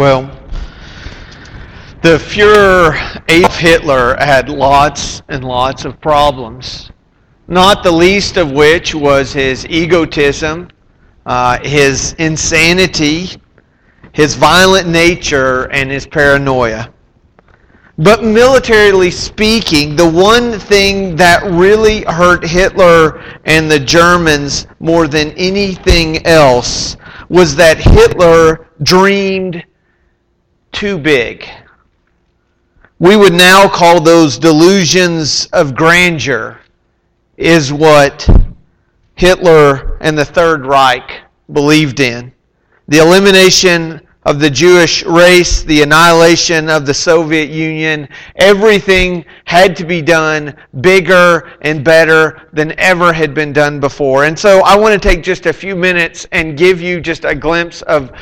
Well, the Fuhrer Adolf Hitler had lots and lots of problems, not the least of which was his egotism, uh, his insanity, his violent nature, and his paranoia. But militarily speaking, the one thing that really hurt Hitler and the Germans more than anything else was that Hitler dreamed too big. We would now call those delusions of grandeur, is what Hitler and the Third Reich believed in. The elimination of the Jewish race, the annihilation of the Soviet Union, everything had to be done bigger and better than ever had been done before. And so I want to take just a few minutes and give you just a glimpse of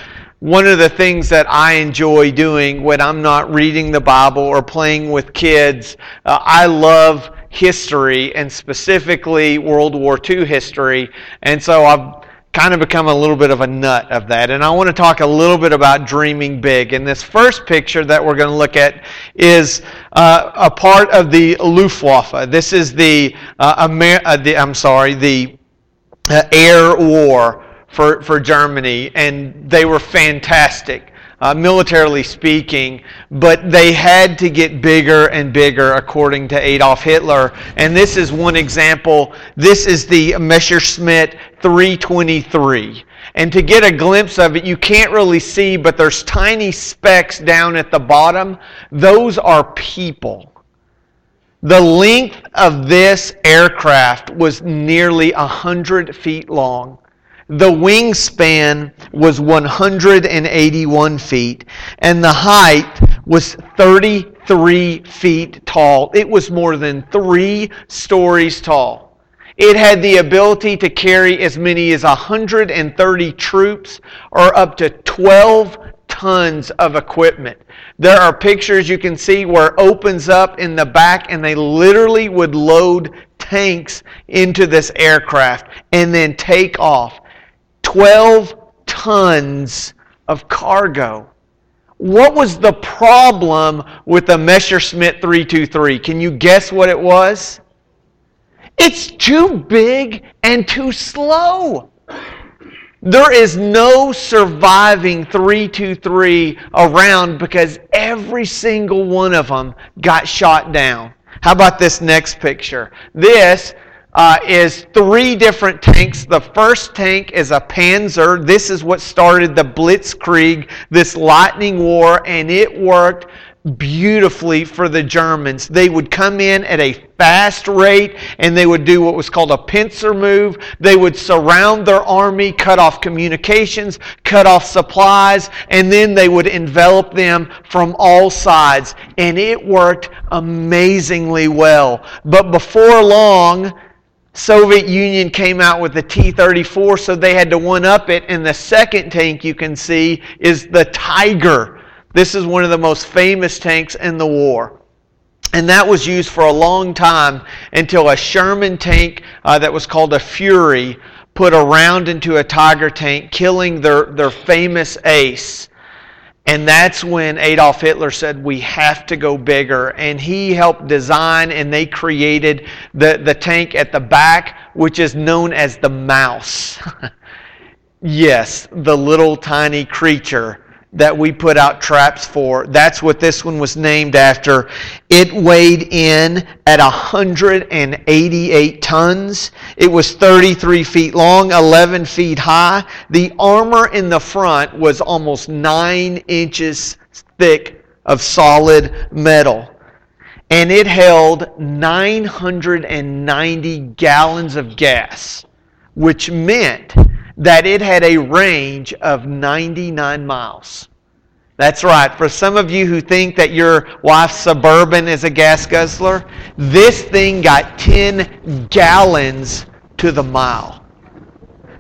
one of the things that I enjoy doing when I'm not reading the Bible or playing with kids. Uh, I love history and specifically World War II history. And so I've kind of become a little bit of a nut of that. And I want to talk a little bit about dreaming big. And this first picture that we're going to look at is uh, a part of the Luftwaffe. This is the, uh, Amer- uh, the I'm sorry, the uh, air war for, for Germany, and they were fantastic uh, militarily speaking, but they had to get bigger and bigger according to Adolf Hitler. And this is one example. This is the Messerschmitt 323. And to get a glimpse of it, you can't really see, but there's tiny specks down at the bottom. Those are people. The length of this aircraft was nearly 100 feet long. The wingspan was 181 feet, and the height was 33 feet tall. It was more than three stories tall. It had the ability to carry as many as 130 troops or up to 12 tons of equipment. There are pictures you can see where it opens up in the back and they literally would load tanks into this aircraft and then take off. 12 tons of cargo. What was the problem with the Messerschmitt 323? Can you guess what it was? It's too big and too slow. There is no surviving 323 around because every single one of them got shot down. How about this next picture? This uh, is three different tanks. The first tank is a Panzer. This is what started the Blitzkrieg, this lightning war, and it worked beautifully for the Germans. They would come in at a fast rate and they would do what was called a pincer move. They would surround their army, cut off communications, cut off supplies, and then they would envelop them from all sides. And it worked amazingly well. But before long, Soviet Union came out with the T-34, so they had to one-up it. And the second tank you can see is the Tiger. This is one of the most famous tanks in the war. And that was used for a long time until a Sherman tank uh, that was called a Fury put a round into a Tiger tank, killing their, their famous ace. And that's when Adolf Hitler said, we have to go bigger. And he helped design and they created the, the tank at the back, which is known as the mouse. yes, the little tiny creature that we put out traps for. That's what this one was named after. It weighed in at 188 tons. It was 33 feet long, 11 feet high. The armor in the front was almost 9 inches thick of solid metal. And it held 990 gallons of gas, which meant that it had a range of 99 miles. That's right. For some of you who think that your wife's Suburban is a gas guzzler, this thing got 10 gallons to the mile.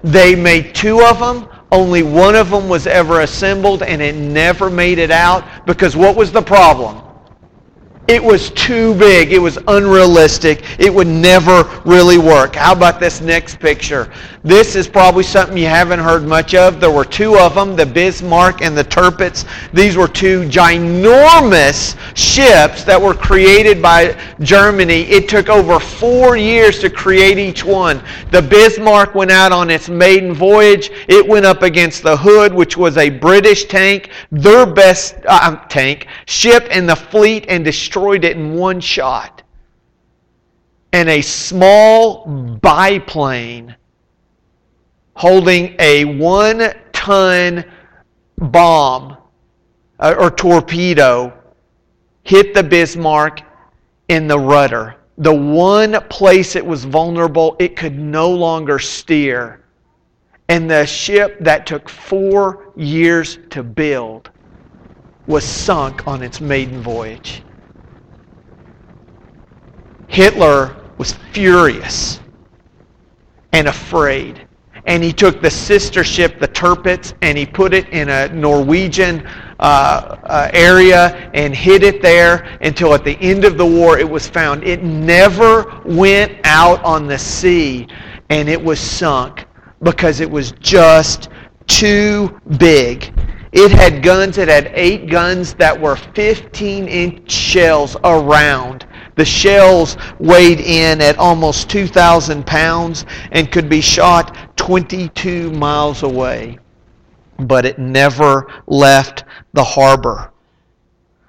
They made two of them. Only one of them was ever assembled, and it never made it out because what was the problem? It was too big. It was unrealistic. It would never really work. How about this next picture? This is probably something you haven't heard much of. There were two of them, the Bismarck and the Tirpitz. These were two ginormous ships that were created by Germany. It took over four years to create each one. The Bismarck went out on its maiden voyage. It went up against the Hood, which was a British tank, their best uh, tank, ship in the fleet, and destroyed destroyed it in one shot. And a small biplane holding a one ton bomb uh, or torpedo hit the Bismarck in the rudder. The one place it was vulnerable, it could no longer steer. And the ship that took four years to build was sunk on its maiden voyage. Hitler was furious and afraid. And he took the sister ship, the Tirpitz, and he put it in a Norwegian uh, uh, area and hid it there until at the end of the war it was found. It never went out on the sea and it was sunk because it was just too big. It had guns, it had eight guns that were 15 inch shells around the shells weighed in at almost 2,000 pounds and could be shot 22 miles away. But it never left the harbor.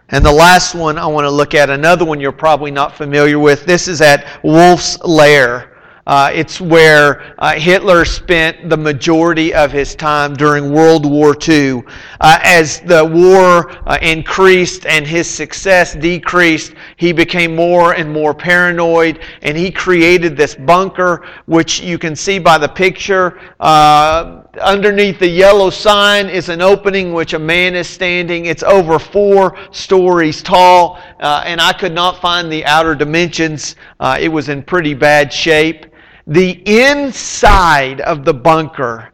And the last one I want to look at, another one you're probably not familiar with. This is at Wolf's Lair. Uh, it's where uh, Hitler spent the majority of his time during World War II. Uh, as the war uh, increased and his success decreased, he became more and more paranoid, and he created this bunker, which you can see by the picture. Uh, underneath the yellow sign is an opening which a man is standing. It's over four stories tall, uh, and I could not find the outer dimensions. it was in pretty bad shape. The inside of the bunker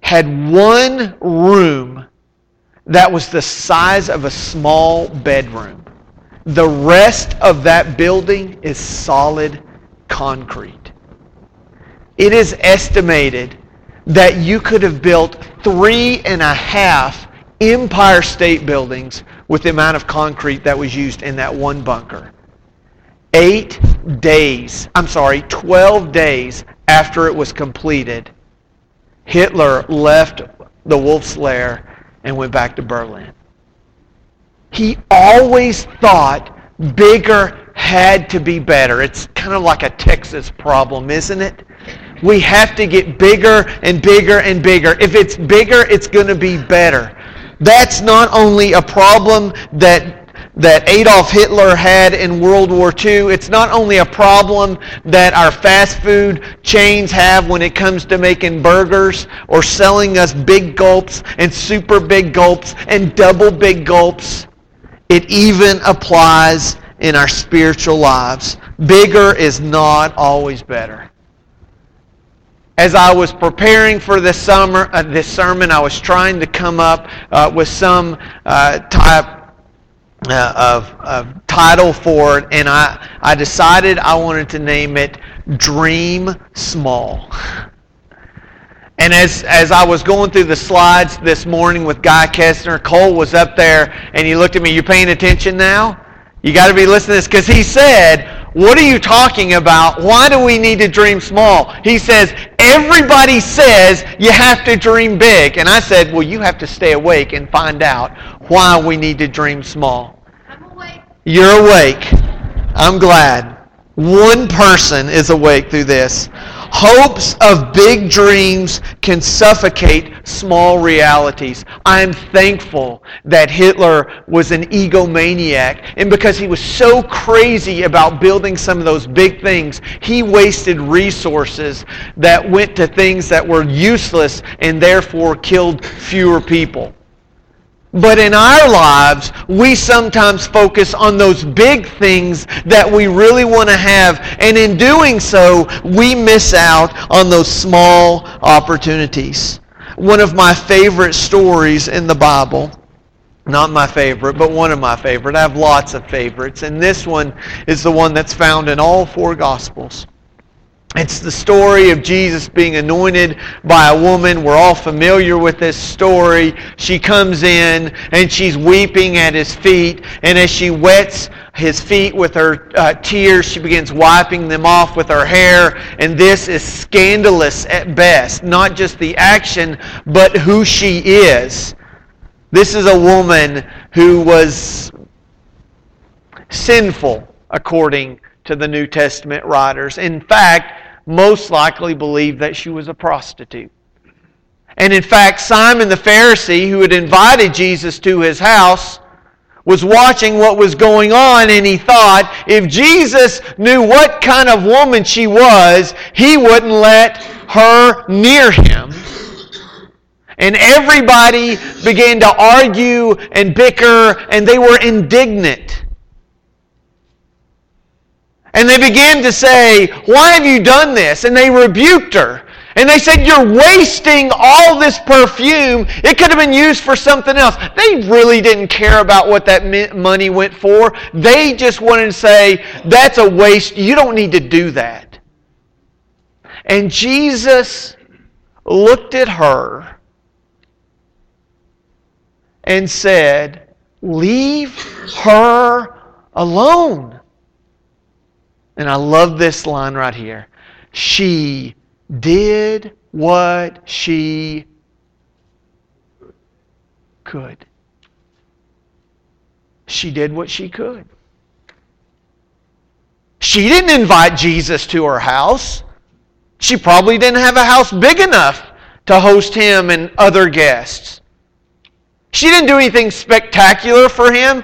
had one room that was the size of a small bedroom. The rest of that building is solid concrete. It is estimated that you could have built three and a half Empire State Buildings with the amount of concrete that was used in that one bunker. Eight days, I'm sorry, 12 days after it was completed, Hitler left the wolf's lair and went back to Berlin. He always thought bigger had to be better. It's kind of like a Texas problem, isn't it? We have to get bigger and bigger and bigger. If it's bigger, it's going to be better. That's not only a problem that that Adolf Hitler had in World War II. It's not only a problem that our fast food chains have when it comes to making burgers or selling us big gulps and super big gulps and double big gulps. It even applies in our spiritual lives. Bigger is not always better. As I was preparing for this summer, uh, this sermon, I was trying to come up uh, with some uh, type uh, of, of title for it, and I, I decided I wanted to name it Dream Small. And as, as I was going through the slides this morning with Guy Kessner, Cole was up there and he looked at me, You're paying attention now? You got to be listening to this because he said, What are you talking about? Why do we need to dream small? He says, Everybody says you have to dream big. And I said, Well, you have to stay awake and find out why we need to dream small. I'm awake. You're awake. I'm glad. One person is awake through this. Hopes of big dreams can suffocate small realities. I'm thankful that Hitler was an egomaniac. And because he was so crazy about building some of those big things, he wasted resources that went to things that were useless and therefore killed fewer people. But in our lives, we sometimes focus on those big things that we really want to have. And in doing so, we miss out on those small opportunities. One of my favorite stories in the Bible Not my favorite, but one of my favorite. I have lots of favorites, and this one is the one that's found in all four Gospels. It's the story of Jesus being anointed by a woman. We're all familiar with this story. She comes in and she's weeping at his feet. And as she wets his feet with her uh, tears, she begins wiping them off with her hair. And this is scandalous at best. Not just the action, but who she is. This is a woman who was sinful, according to the New Testament writers. In fact, most likely believed that she was a prostitute. And in fact, Simon the Pharisee, who had invited Jesus to his house, was watching what was going on and he thought if Jesus knew what kind of woman she was, he wouldn't let her near him. And everybody began to argue and bicker and they were indignant. And they began to say, Why have you done this? And they rebuked her. And they said, You're wasting all this perfume. It could have been used for something else. They really didn't care about what that money went for. They just wanted to say, That's a waste. You don't need to do that. And Jesus looked at her and said, Leave her alone. And I love this line right here. She did what she could. She did what she could. She didn't invite Jesus to her house. She probably didn't have a house big enough to host him and other guests. She didn't do anything spectacular for him.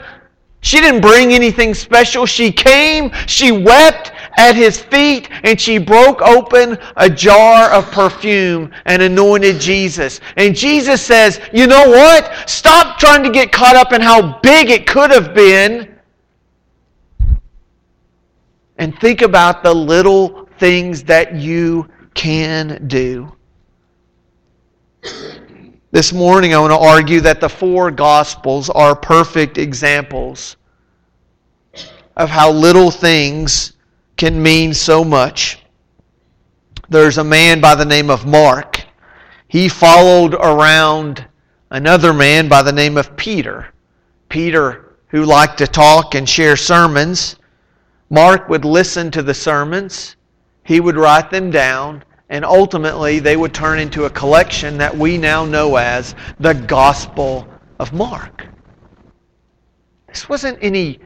She didn't bring anything special. She came, she wept at his feet, and she broke open a jar of perfume and anointed Jesus. And Jesus says, You know what? Stop trying to get caught up in how big it could have been. And think about the little things that you can do. This morning, I want to argue that the four Gospels are perfect examples of how little things can mean so much. There's a man by the name of Mark. He followed around another man by the name of Peter. Peter, who liked to talk and share sermons. Mark would listen to the sermons, he would write them down, and ultimately, they would turn into a collection that we now know as the Gospel of Mark. This wasn't any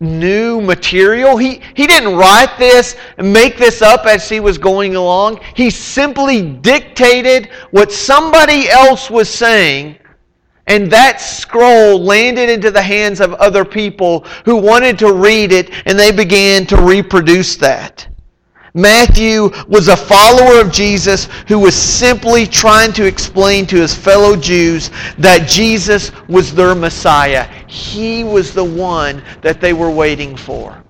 new material. He, he didn't write this and make this up as he was going along. He simply dictated what somebody else was saying, and that scroll landed into the hands of other people who wanted to read it, and they began to reproduce that. Matthew was a follower of Jesus who was simply trying to explain to his fellow Jews that Jesus was their Messiah. He was the one that they were waiting for.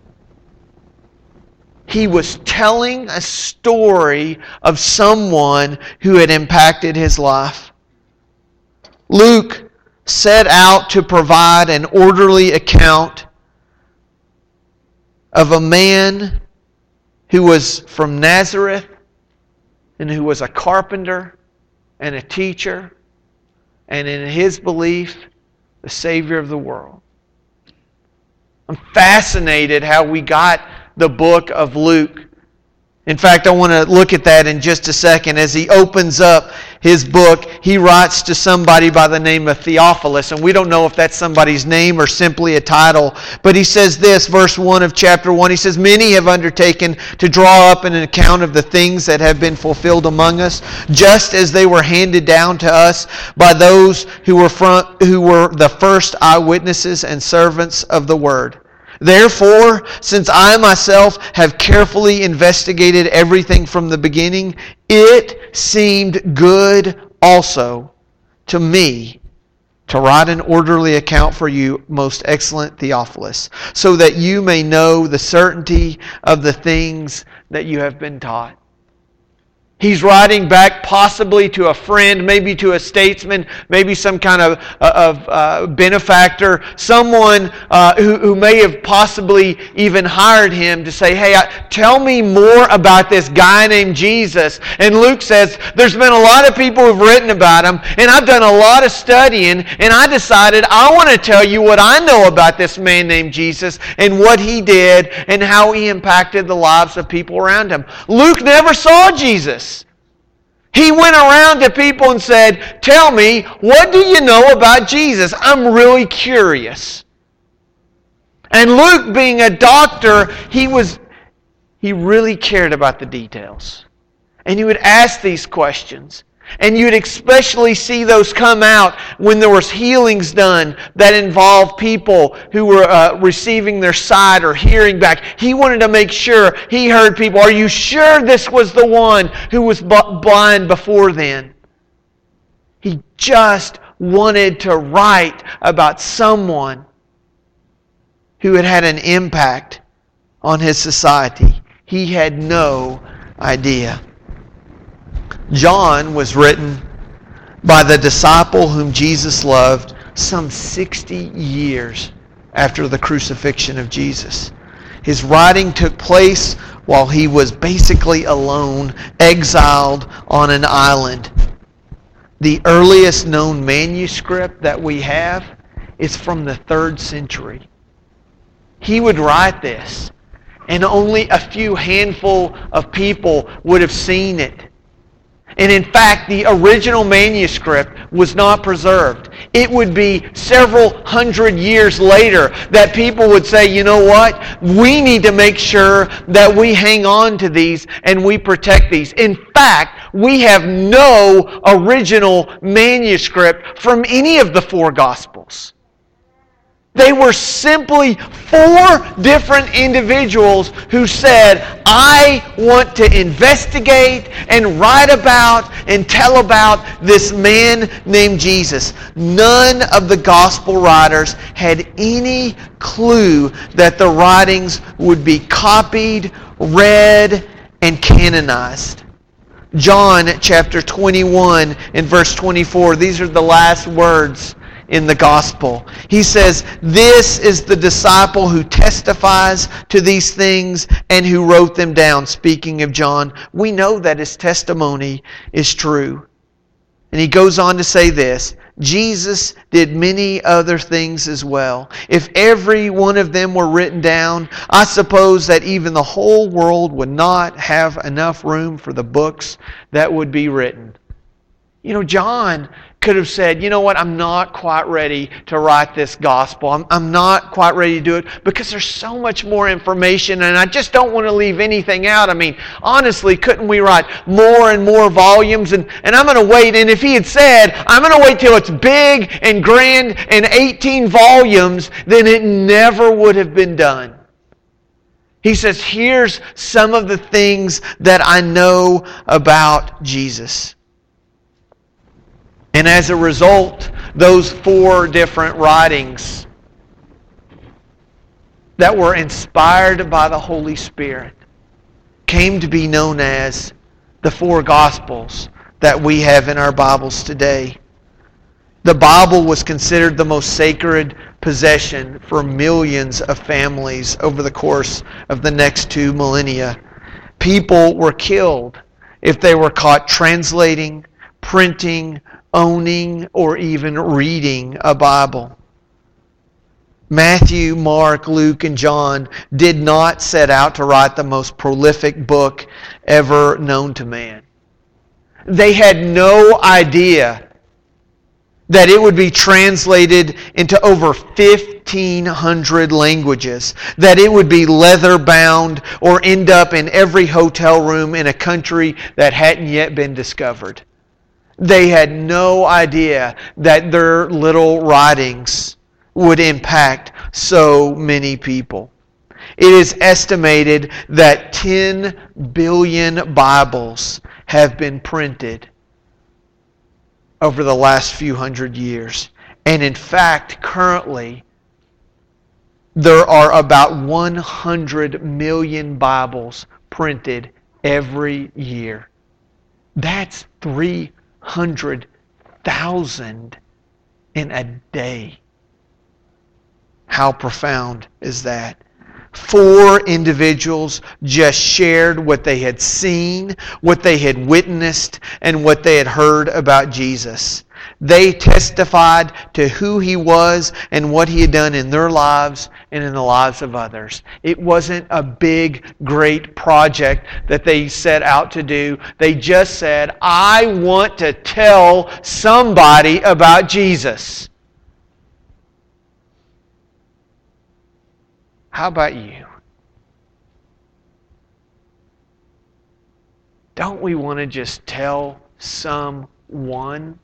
He was telling a story of someone who had impacted his life. Luke set out to provide an orderly account of a man who was from Nazareth and who was a carpenter and a teacher, and in his belief, the Savior of the world. I'm fascinated how we got the book of Luke in fact, I want to look at that in just a second. As he opens up his book, he writes to somebody by the name of Theophilus, and we don't know if that's somebody's name or simply a title. But he says this, verse 1 of chapter 1. He says, Many have undertaken to draw up an account of the things that have been fulfilled among us, just as they were handed down to us by those who were, front, who were the first eyewitnesses and servants of the word. Therefore, since I myself have carefully investigated everything from the beginning, it seemed good also to me to write an orderly account for you, most excellent Theophilus, so that you may know the certainty of the things that you have been taught. He's writing back possibly to a friend, maybe to a statesman, maybe some kind of, uh, of uh, benefactor, someone uh, who, who may have possibly even hired him to say, Hey, tell me more about this guy named Jesus. And Luke says, There's been a lot of people who've written about him, and I've done a lot of studying, and I decided I want to tell you what I know about this man named Jesus and what he did and how he impacted the lives of people around him. Luke never saw Jesus. He went around to people and said, Tell me, what do you know about Jesus? I'm really curious. And Luke, being a doctor, he was he really cared about the details. And he would ask these questions. And you'd especially see those come out when there was healings done that involved people who were uh, receiving their sight or hearing back. He wanted to make sure he heard people. Are you sure this was the one who was blind before then? He just wanted to write about someone who had had an impact on his society. He had no idea. John was written by the disciple whom Jesus loved some 60 years after the crucifixion of Jesus. His writing took place while he was basically alone, exiled on an island. The earliest known manuscript that we have is from the third century. He would write this, and only a few handful of people would have seen it. And in fact, the original manuscript was not preserved. It would be several hundred years later that people would say, you know what? We need to make sure that we hang on to these and we protect these. In fact, we have no original manuscript from any of the four Gospels. They were simply four different individuals who said, I want to investigate and write about and tell about this man named Jesus. None of the gospel writers had any clue that the writings would be copied, read, and canonized. John chapter 21 and verse 24, these are the last words in the gospel. He says, This is the disciple who testifies to these things and who wrote them down. Speaking of John, we know that his testimony is true. And he goes on to say this Jesus did many other things as well. If every one of them were written down, I suppose that even the whole world would not have enough room for the books that would be written. You know, John could have said, you know what, I'm not quite ready to write this gospel. I'm, I'm not quite ready to do it because there's so much more information and I just don't want to leave anything out. I mean, honestly, couldn't we write more and more volumes? And, and I'm going to wait. And if he had said, I'm going to wait till it's big and grand and 18 volumes, then it never would have been done. He says, here's some of the things that I know about Jesus. And as a result, those four different writings that were inspired by the Holy Spirit came to be known as the four Gospels that we have in our Bibles today. The Bible was considered the most sacred possession for millions of families over the course of the next two millennia. People were killed if they were caught translating, printing, owning or even reading a Bible. Matthew, Mark, Luke, and John did not set out to write the most prolific book ever known to man. They had no idea that it would be translated into over 1,500 languages, that it would be leather bound or end up in every hotel room in a country that hadn't yet been discovered. They had no idea that their little writings would impact so many people. It is estimated that 10 billion Bibles have been printed over the last few hundred years. And in fact, currently, there are about 100 million Bibles printed every year. That's 300,000 in a day. How profound is that? Four individuals just shared what they had seen, what they had witnessed, and what they had heard about Jesus. They testified to who he was and what he had done in their lives and in the lives of others. It wasn't a big, great project that they set out to do. They just said, I want to tell somebody about Jesus. How about you? Don't we want to just tell someone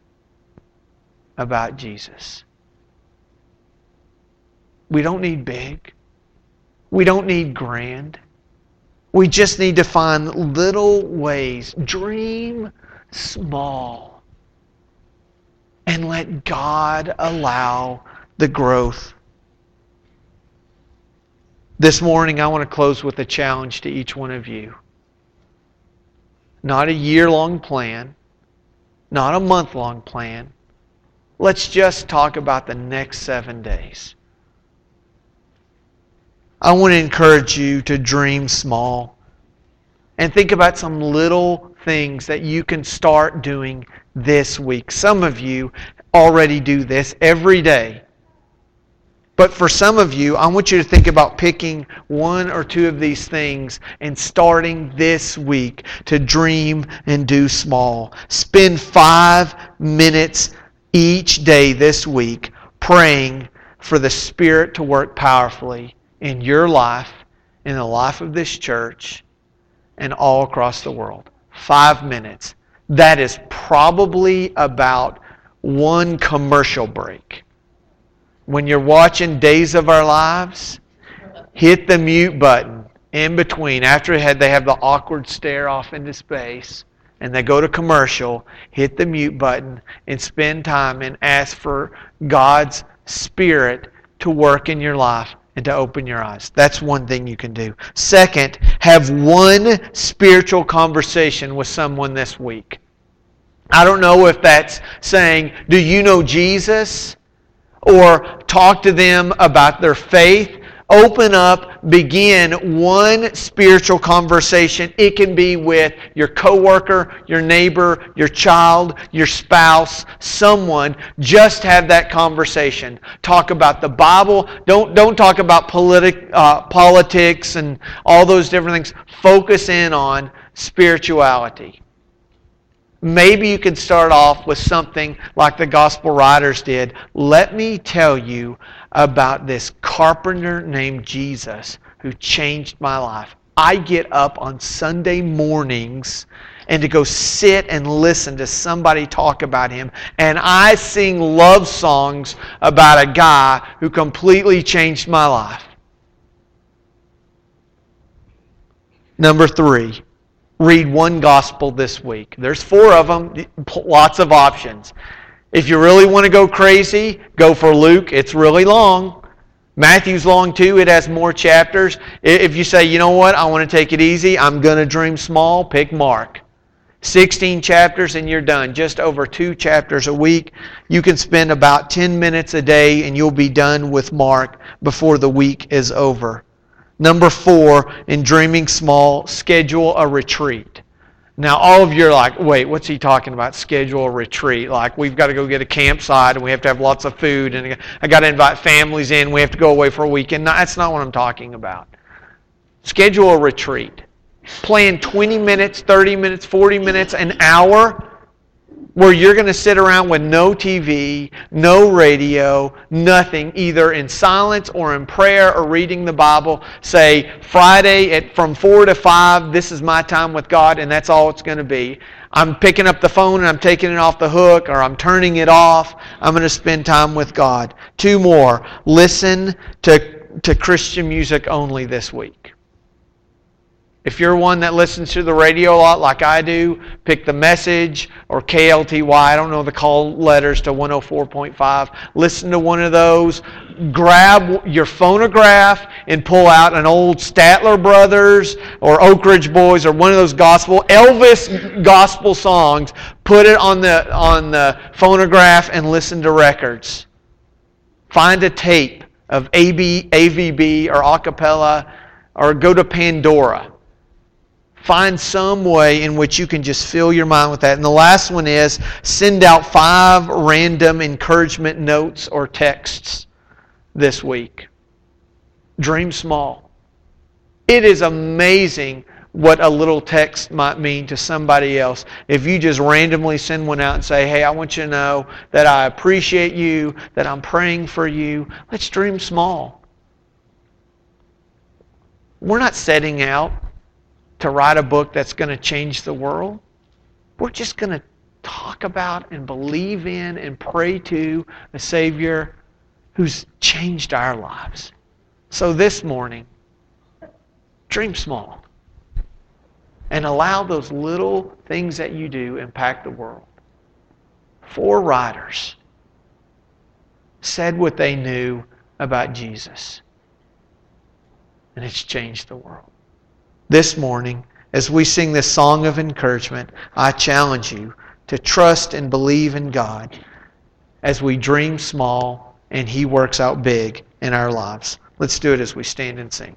about Jesus? We don't need big. We don't need grand. We just need to find little ways. Dream small. And let God allow the growth this morning, I want to close with a challenge to each one of you. Not a year long plan, not a month long plan. Let's just talk about the next seven days. I want to encourage you to dream small and think about some little things that you can start doing this week. Some of you already do this every day. But for some of you, I want you to think about picking one or two of these things and starting this week to dream and do small. Spend five minutes each day this week praying for the Spirit to work powerfully in your life, in the life of this church, and all across the world. Five minutes. That is probably about one commercial break when you're watching Days of Our Lives, hit the mute button in between. After they have the awkward stare off into space and they go to commercial, hit the mute button and spend time and ask for God's Spirit to work in your life and to open your eyes. That's one thing you can do. Second, have one spiritual conversation with someone this week. I don't know if that's saying, Do you know Jesus? or talk to them about their faith. Open up, begin one spiritual conversation. It can be with your coworker, your neighbor, your child, your spouse, someone. Just have that conversation. Talk about the Bible. Don't, don't talk about politic, uh, politics and all those different things. Focus in on spirituality. Maybe you can start off with something like the gospel writers did. Let me tell you about this carpenter named Jesus who changed my life. I get up on Sunday mornings and to go sit and listen to somebody talk about him. And I sing love songs about a guy who completely changed my life. Number three, read one gospel this week. There's four of them, lots of options. If you really want to go crazy, go for Luke. It's really long. Matthew's long too. It has more chapters. If you say, you know what, I want to take it easy, I'm going to dream small, pick Mark. 16 chapters and you're done. Just over two chapters a week. You can spend about 10 minutes a day and you'll be done with Mark before the week is over. Number four, in dreaming small, schedule a retreat. Now, all of you are like, wait, what's he talking about? Schedule a retreat. Like, we've got to go get a campsite and we have to have lots of food and I got to invite families in. We have to go away for a weekend. No, that's not what I'm talking about. Schedule a retreat. Plan 20 minutes, 30 minutes, 40 minutes, an hour where you're going to sit around with no TV, no radio, nothing, either in silence or in prayer or reading the Bible. Say, Friday at from 4 to 5, this is my time with God, and that's all it's going to be. I'm picking up the phone and I'm taking it off the hook or I'm turning it off. I'm going to spend time with God. Two more. Listen to, to Christian music only this week. If you're one that listens to the radio a lot like I do, pick the message or KLTY. I don't know the call letters to 104.5. Listen to one of those. Grab your phonograph and pull out an old Statler Brothers or Oak Ridge Boys or one of those gospel Elvis gospel songs. Put it on the on the phonograph and listen to records. Find a tape of AB, AVB or acapella or go to Pandora Find some way in which you can just fill your mind with that. And the last one is send out five random encouragement notes or texts this week. Dream small. It is amazing what a little text might mean to somebody else. If you just randomly send one out and say, hey, I want you to know that I appreciate you, that I'm praying for you, let's dream small. We're not setting out to write a book that's going to change the world. We're just going to talk about and believe in and pray to a Savior who's changed our lives. So this morning, dream small and allow those little things that you do impact the world. Four writers said what they knew about Jesus, and it's changed the world this morning, as we sing this song of encouragement, I challenge you to trust and believe in God as we dream small and He works out big in our lives. Let's do it as we stand and sing.